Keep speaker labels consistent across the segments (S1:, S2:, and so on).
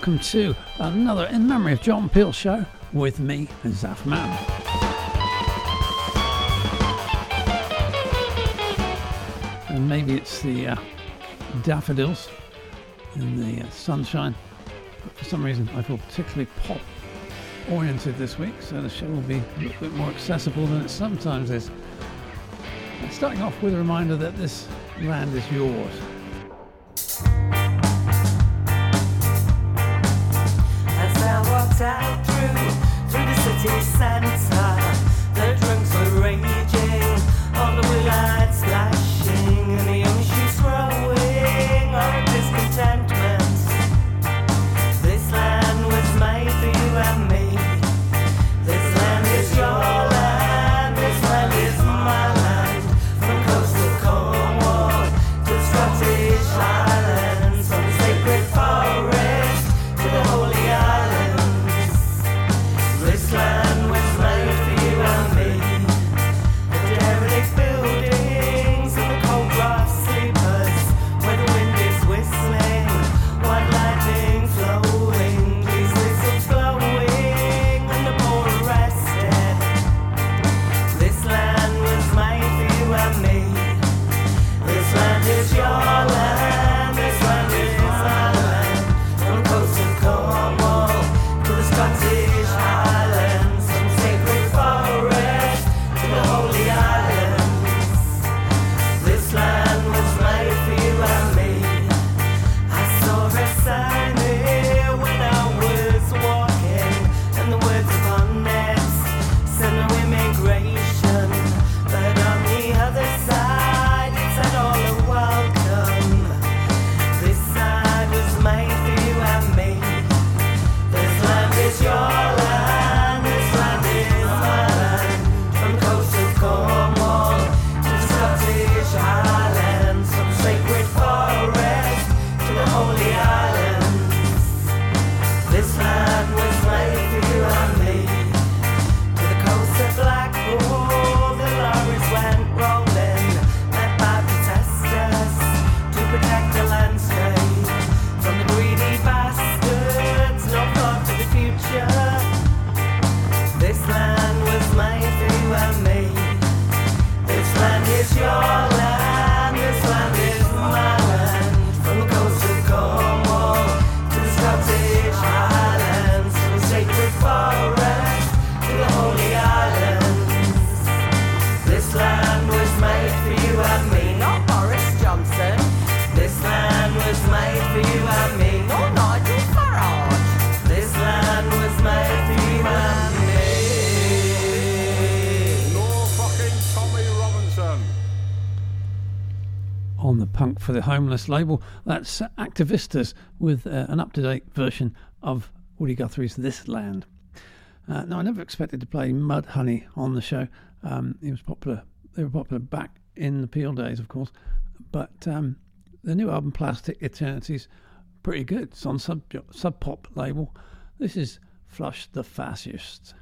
S1: welcome to another In Memory of John Peel show with me, Zaf Mann. And maybe it's the uh, daffodils in the uh, sunshine, but for some reason I feel particularly pop oriented this week, so the show will be a little bit more accessible than it sometimes is. And starting off with a reminder that this land is yours. first label. That's Activistas with uh, an up to date version of Woody Guthrie's This Land. Uh, now, I never expected to play Mudhoney on the show. Um, it was popular. They were popular back in the Peel days, of course. But um, the new album, Plastic Eternities, pretty good. It's on Sub, sub Pop label. This is Flush the
S2: Fascist.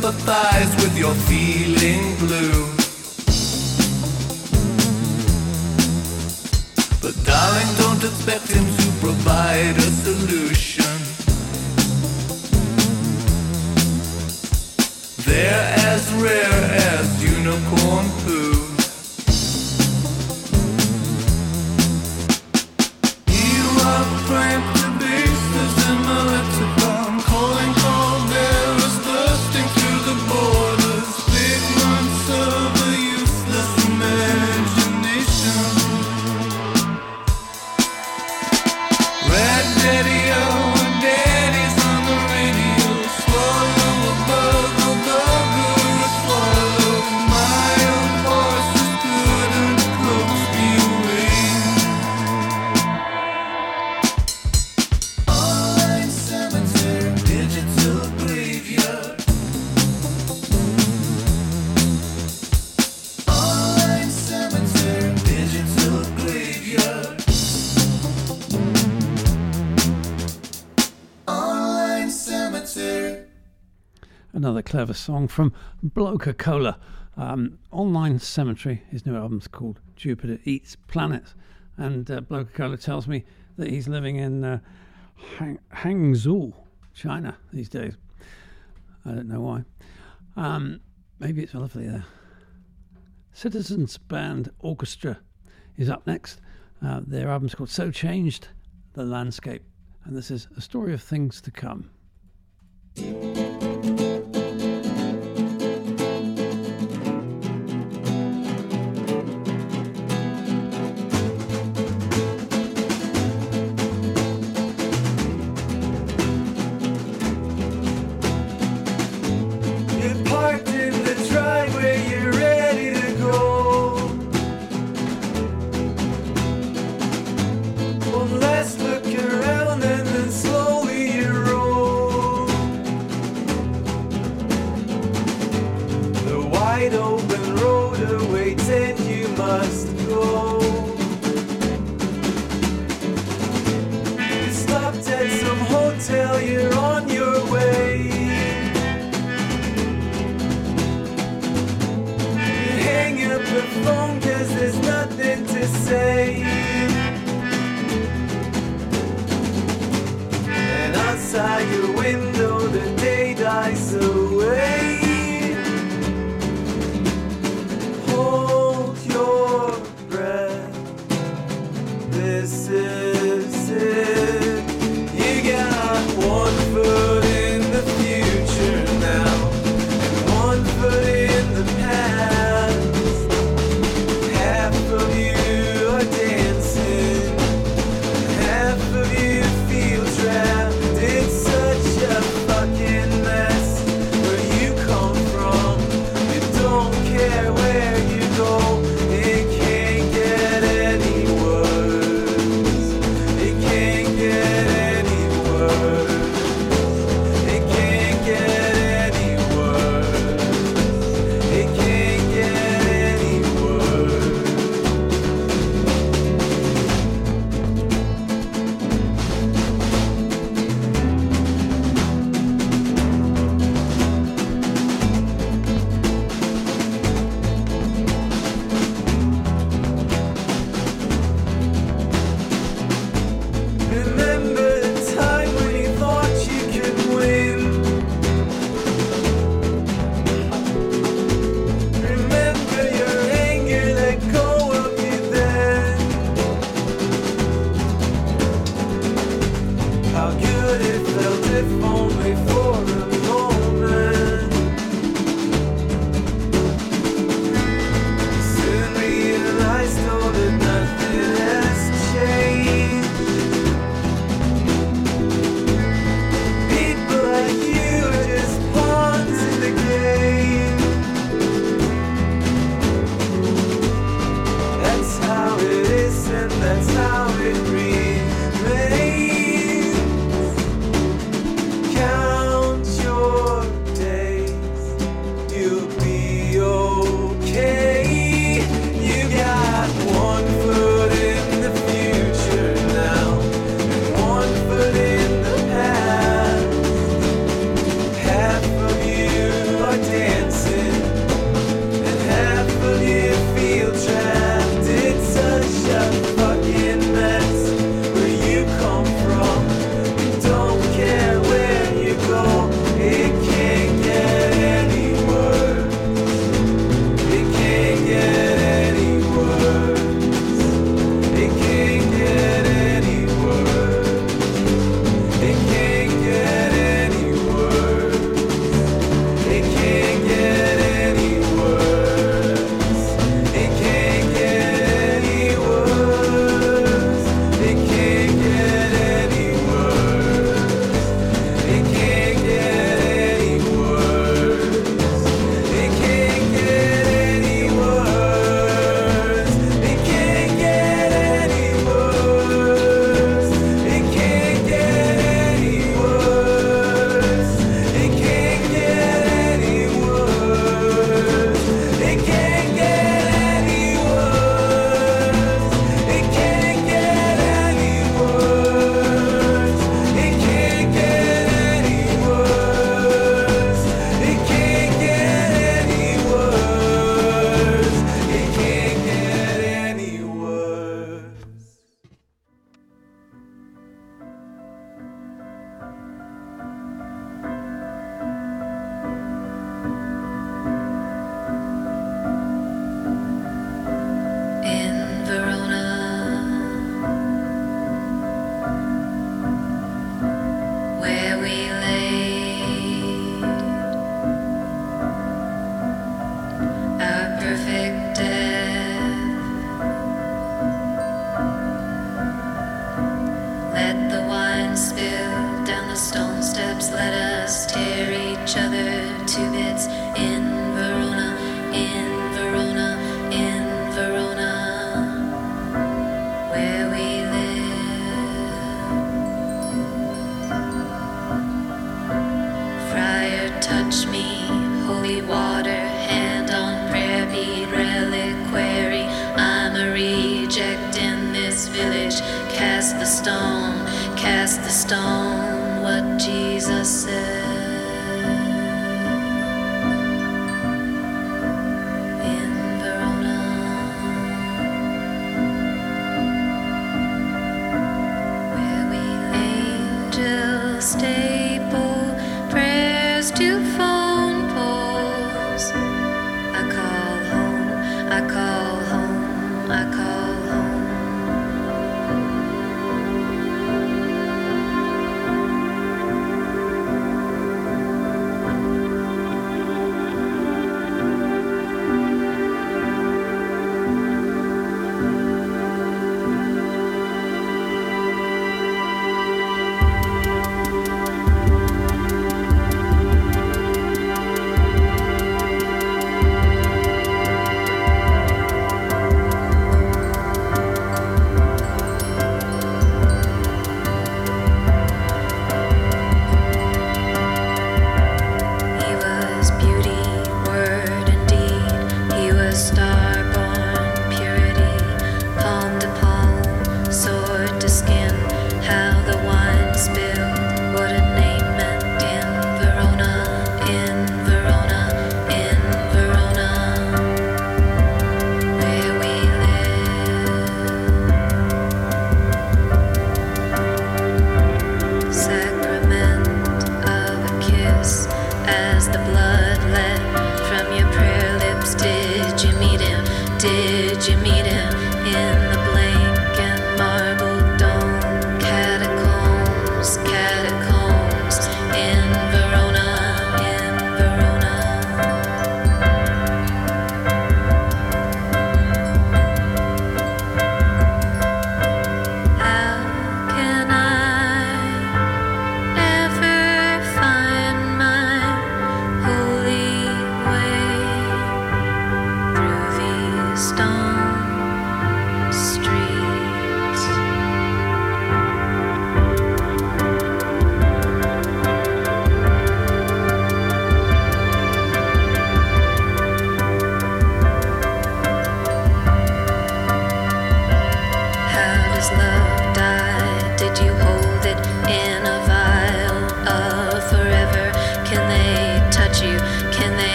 S2: sympathize with your feeling blue. But darling, don't expect him to provide a solution. They're as rare as unicorn poo.
S3: song from Bloca Cola. Um, Online Cemetery, his new album's called Jupiter Eats Planets. And uh, Bloca Cola tells me that he's living in uh,
S2: Hang- Hangzhou, China, these days. I don't know why. Um, maybe it's lovely there. Citizens Band Orchestra is up next. Uh, their album's called So Changed the Landscape, and this is a story of things to come.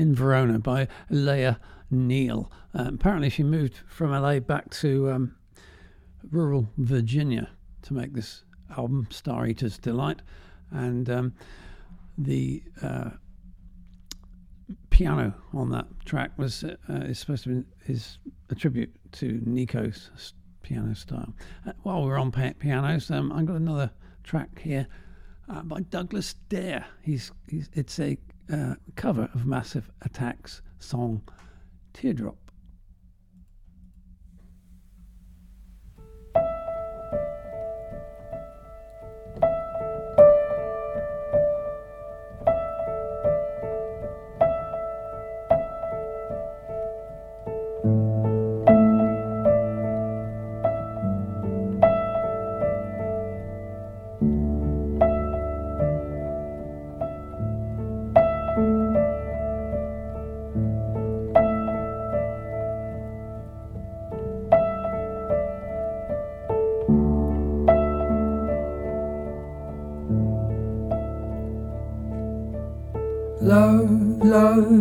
S4: In
S5: Verona
S3: by Lael Neale. Uh, apparently, she moved from LA back to um, rural Virginia to make this album, Star Eater's Delight. And um, the uh, piano on that track was uh, is supposed to be his a tribute to Nico's piano style. Uh, while we're on pa- pianos, um, I've got another track here uh, by Douglas Dare. He's, he's it's a uh, cover of Massive Attack's song Teardrop.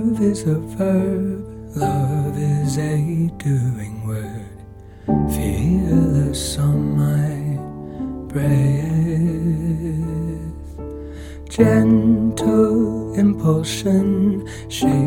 S6: Love is a verb, love is a doing word. Fearless on my breath. Gentle impulsion shakes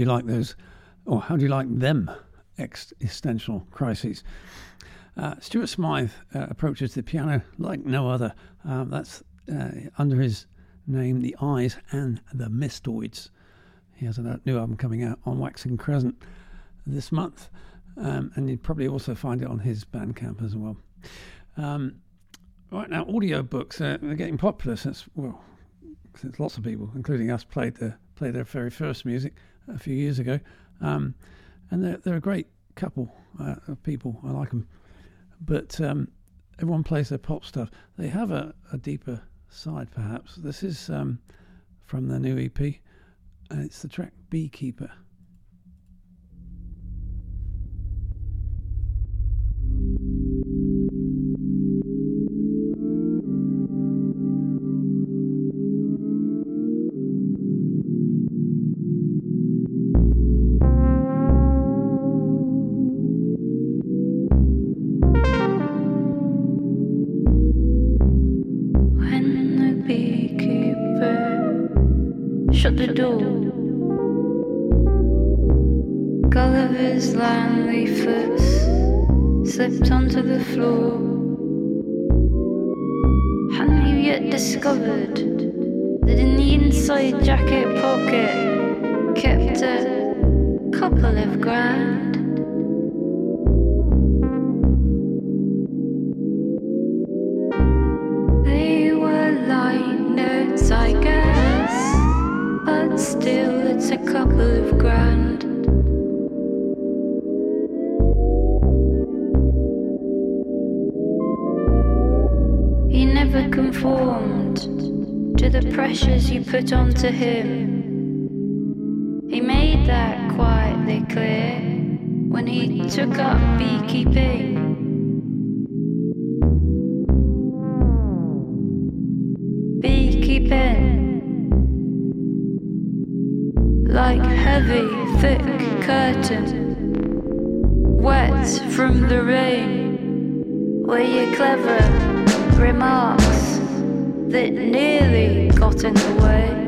S3: do you like those, or how do you like them existential crises? Uh, Stuart Smythe uh, approaches the piano like no other. Um, that's uh, under his name, The Eyes and the Mistoids. He has a new album coming out on Waxing Crescent this month, um, and you'd probably also find it on his Bandcamp as well. Um, right now, audio books uh, are getting popular since well, since lots of people, including us, played the played their very first music a few years ago, um, and they're they're a great couple uh, of people. I like them, but um, everyone plays their pop stuff. They have a, a deeper side, perhaps. This is um, from the new EP, and it's the track Beekeeper.
S5: Heavy thick curtain. Wet from the rain. Were your clever remarks that nearly got in the way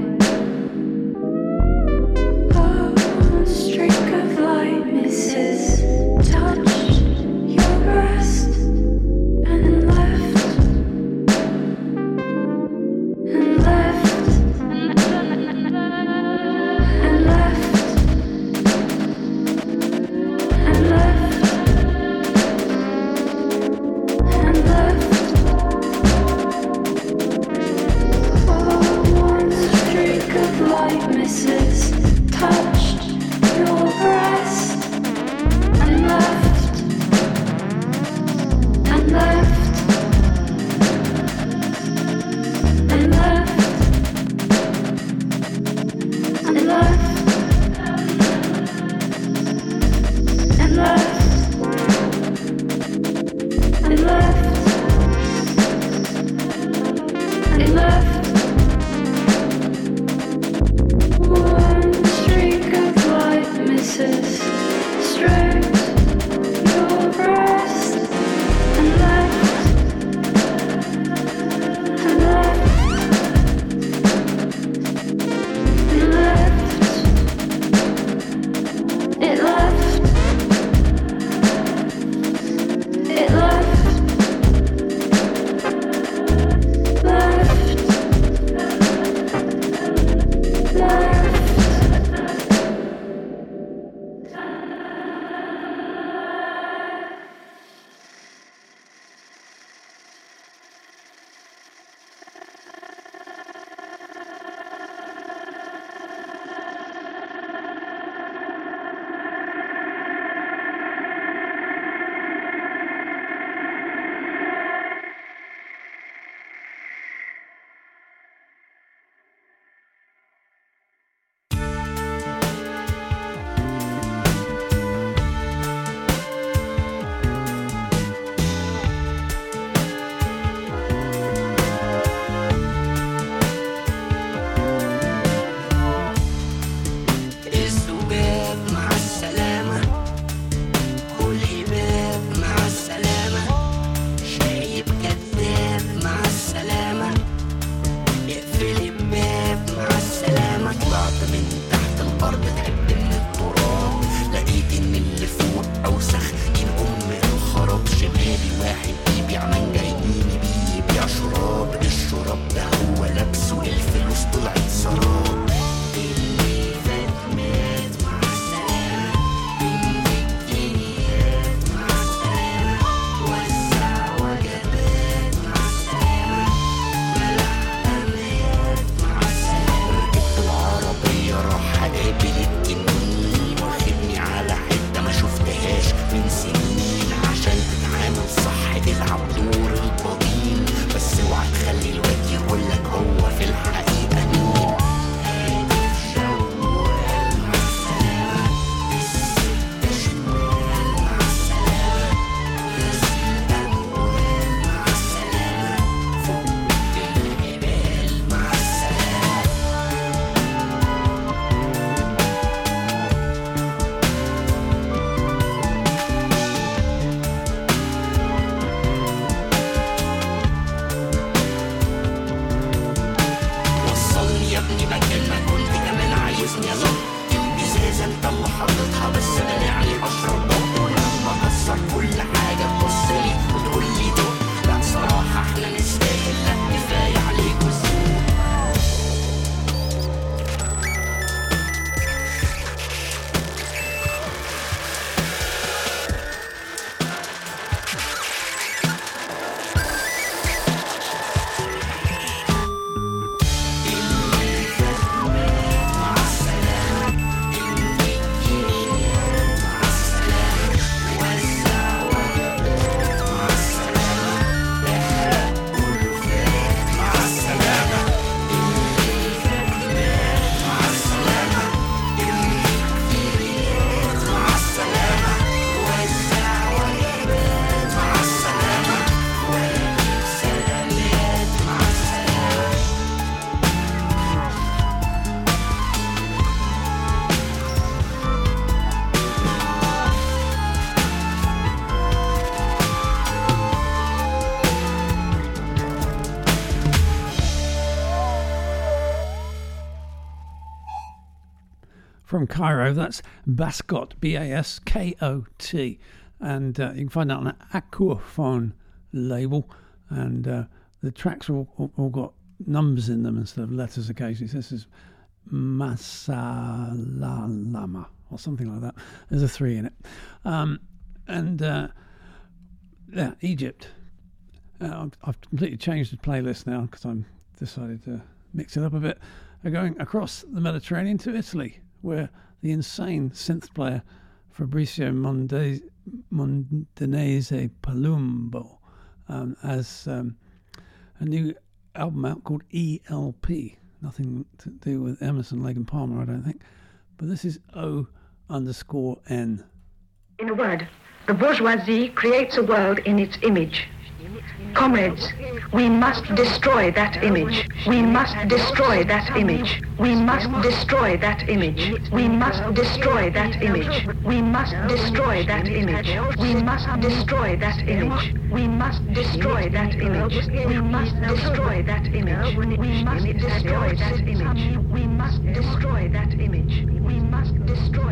S3: from Cairo. That's Baskot, B A S K O T. And uh, you can find that on an Aquaphone label. And uh, the tracks are all, all, all got numbers in them instead of letters occasionally. So this is Masalalama or something like that. There's a three in it. Um, and uh, yeah, Egypt. Uh, I've- completely changed the playlist now because I'm decided to mix it up a bit. We're going across the Mediterranean to Italy, where the insane synth player Fabrizio Monde- Mondanese Palumbo um, has um, a new album out called ELP. Nothing to do with Emerson, Lake and Palmer, I don't think. But this is O underscore N.
S7: In a word, the bourgeoisie creates a world in its image. Comrades, we must destroy that image. We must destroy that image. We must destroy that image. We must destroy that image. We must destroy that image. We must destroy that image. We must destroy that image. We must destroy that image. We must destroy that image. We must destroy that image. We must destroy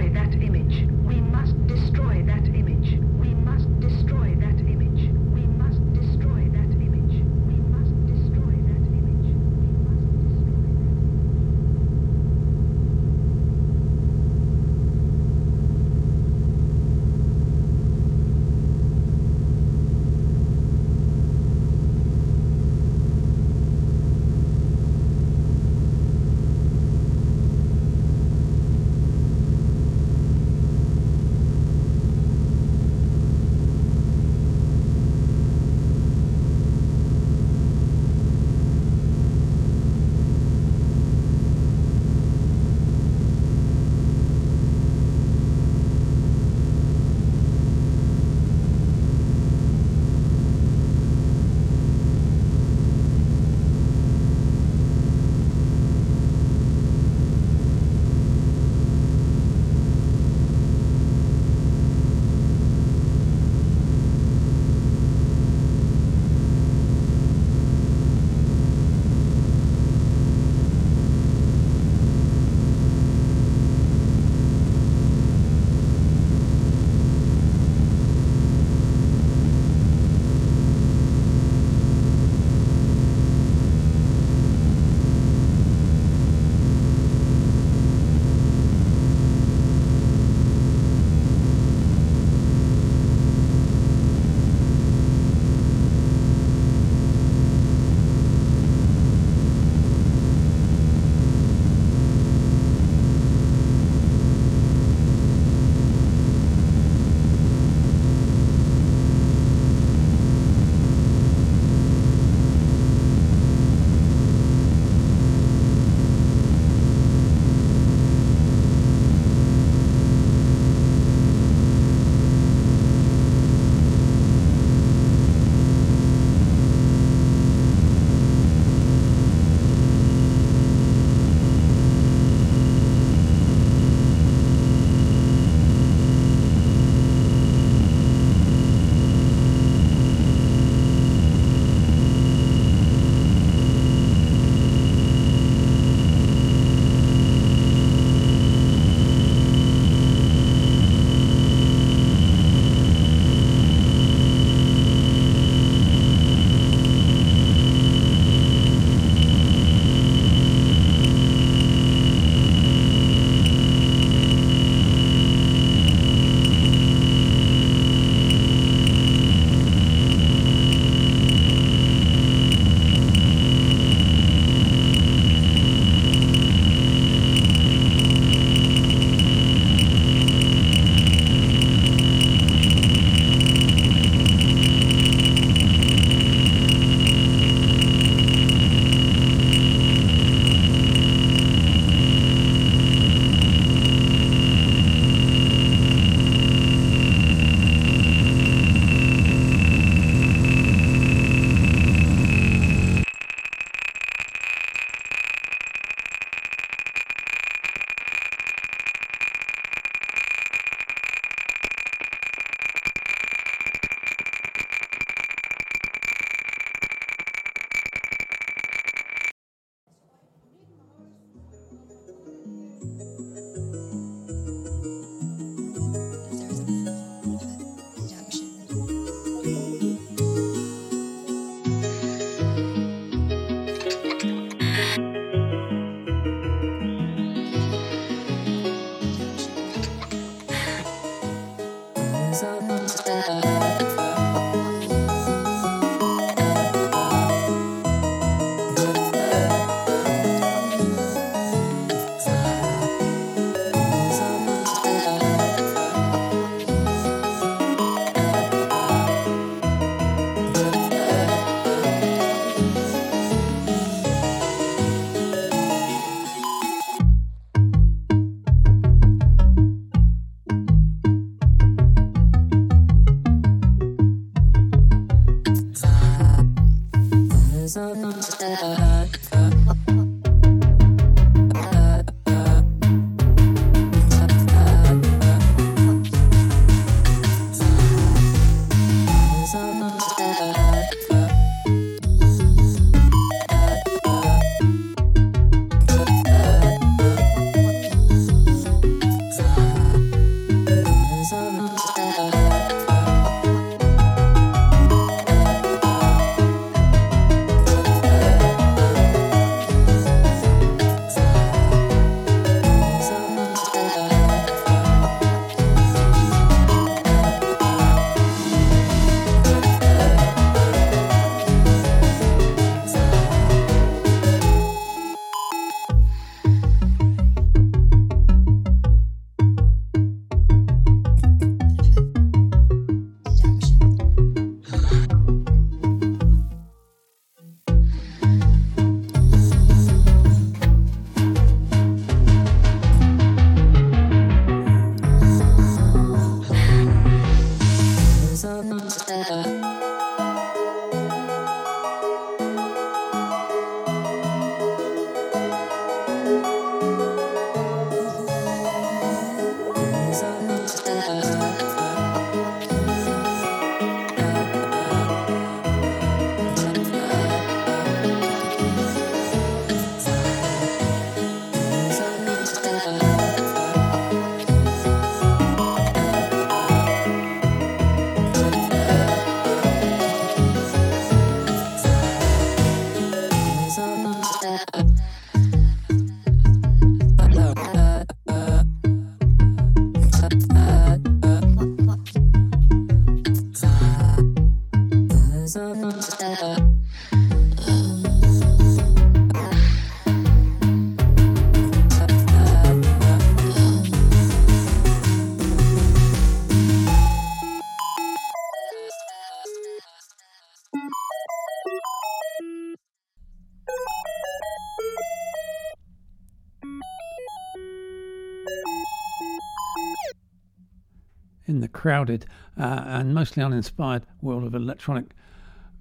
S3: crowded uh, and mostly uninspired world of electronic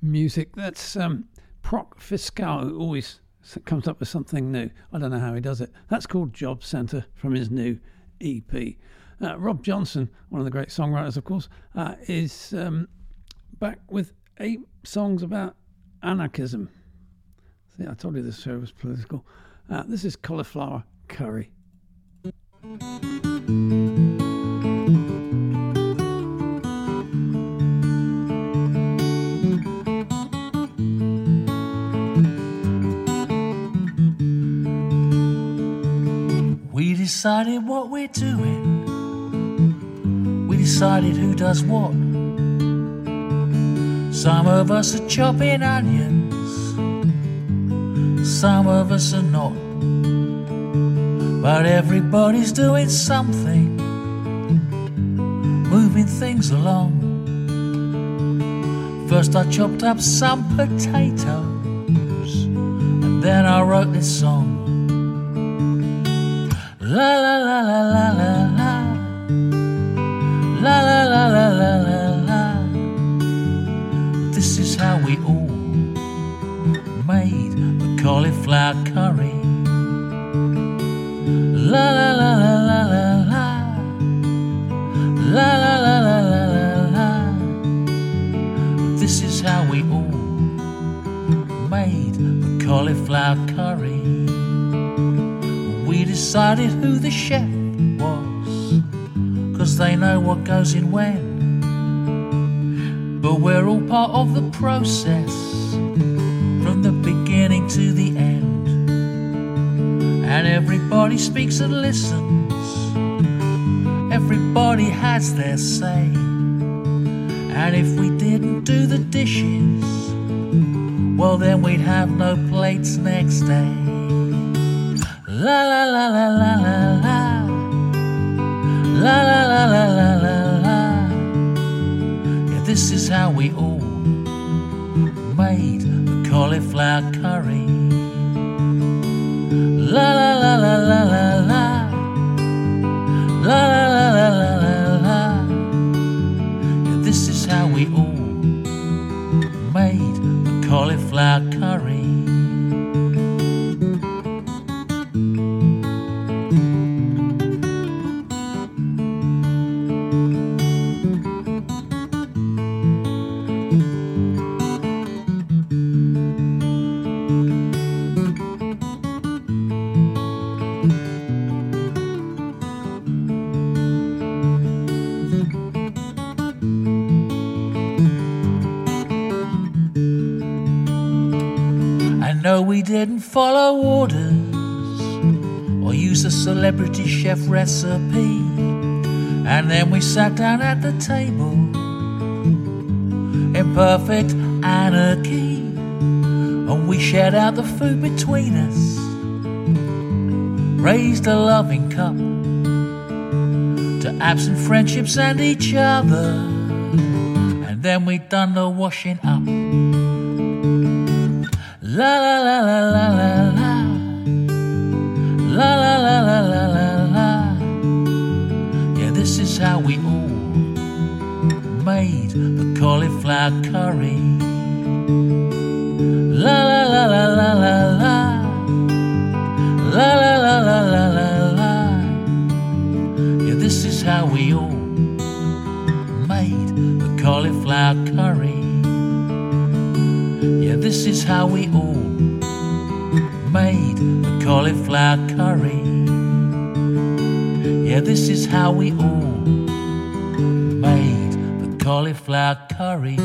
S3: music. That's um, Proc Fiskal, who always comes up with something new. I don't know how he does it. That's called Job Centre from his new EP. Uh, Rob Johnson, one of the great songwriters, of course, uh, is um, back with eight songs about anarchism. See, I told you this show was political. Uh, this is Cauliflower Curry.
S8: Decided what we're doing. We decided who does what. Some of us are chopping onions, some of us are not. But everybody's doing something, moving things along. First, I chopped up some potatoes, and then I wrote this song. La la la la la la la. La la la la la la la. This is how we all made the cauliflower curry. La la la la la la la. La la la la la la la. This is how we all made the cauliflower curry decided who the chef was, cause they know what goes in when. But we're all part of the process, from the beginning to the end. And everybody speaks and listens, everybody has their say. And if we didn't do the dishes, well, then we'd have no plates next day. La la la la la la la. La la la la la la la. Yeah, this is how we all made the cauliflower curry. La la la la la la la. La la follow orders or use a celebrity chef recipe. And then we sat down at the table in perfect anarchy. And we shared out the food between us, raised a loving cup to absent friendships and each other. And then we done the washing up. La la la la la. La la la la la la la. Yeah, this is how we all made the cauliflower curry. La la la la la la la. La la la la la la la. Yeah, this is how we all made the cauliflower curry. Yeah, this is how we how we all made the cauliflower curry.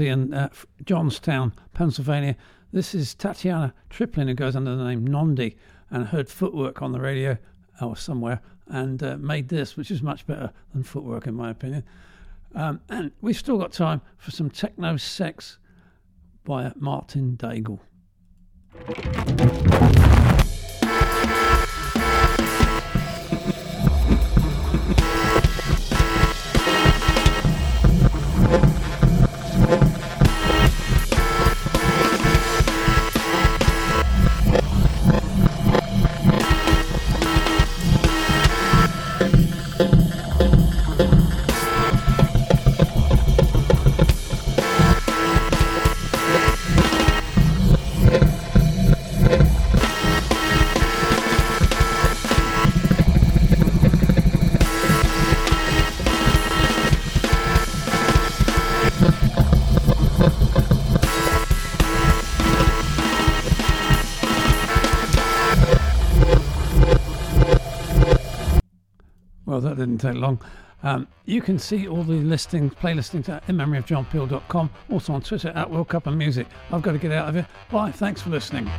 S3: In uh, Johnstown, Pennsylvania. This is Tatiana Triplin, who goes under the name Nondi, and heard footwork on the radio or somewhere and uh, made this, which is much better than footwork, in my opinion. Um, and we've still got time for some techno sex by Martin Daigle. That didn't take long. Um, you can see all the listings, playlistings at inmemoryofjohnpeel.com. Also on Twitter at World Cup and Music. I've got to get out of here. Bye. Thanks for listening.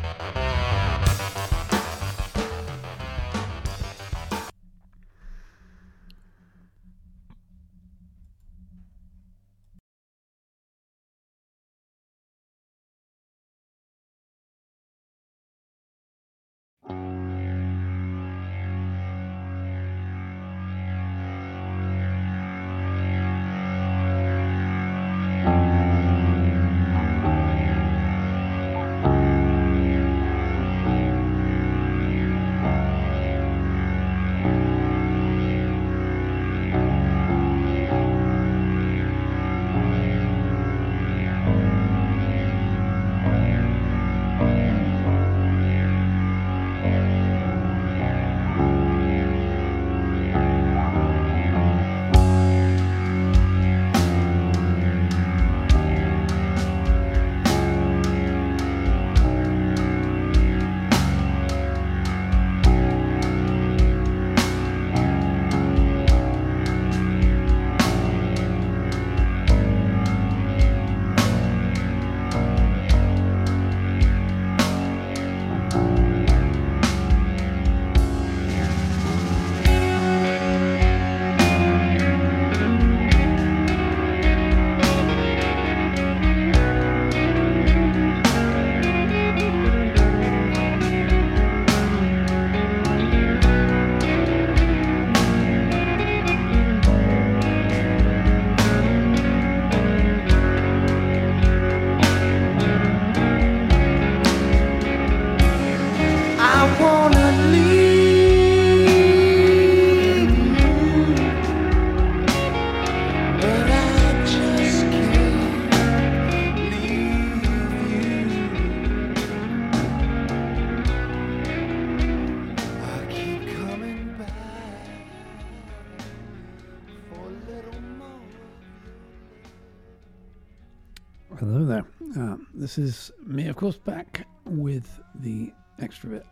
S3: This is me, of course, back with the extra bit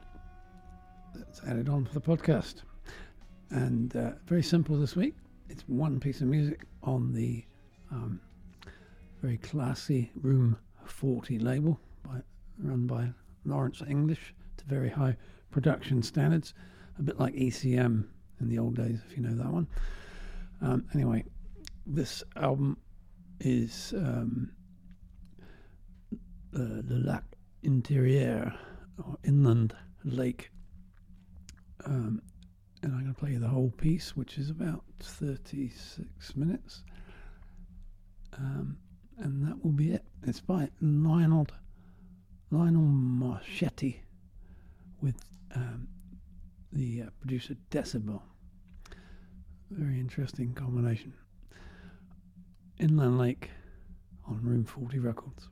S3: that's added on for the podcast. And uh, very simple this week. It's one piece of music on the um, very classy Room 40 label by, run by Lawrence English to very high production standards, a bit like ECM in the old days, if you know that one. Um, anyway, this album is um, uh, Le Lac Intérieur, or Inland Lake. Um, and I'm going to play you the whole piece, which is about 36 minutes. Um, and that will be it. It's by Lionel, Lionel Marchetti with um, the uh, producer Decibel. Very interesting combination. Inland Lake on Room 40 Records.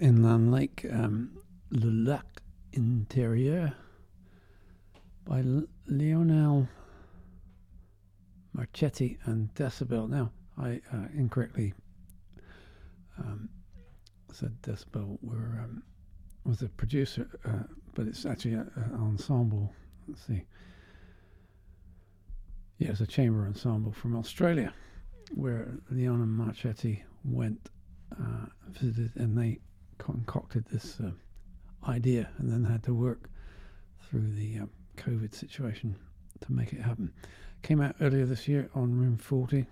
S3: Inland Lake, um, Le Lac Interieur by L- Lionel Marchetti and Decibel. Now, I uh, incorrectly um, said Decibel were um, was a producer, uh, but it's actually an ensemble. Let's see. Yeah, it's a chamber ensemble from Australia, where Lionel Marchetti went, uh, visited, and they concocted this uh, idea, and then had to work through the uh, COVID situation to make it happen. Came out earlier this year on Room 40,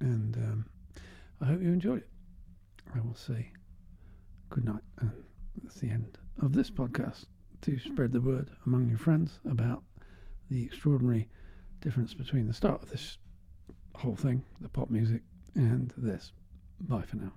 S3: and um, I hope you enjoyed it. I will say good night, and that's the end of this podcast. To spread the word among your friends about the extraordinary difference between the start of this whole thing, the pop music, and this. Bye for now.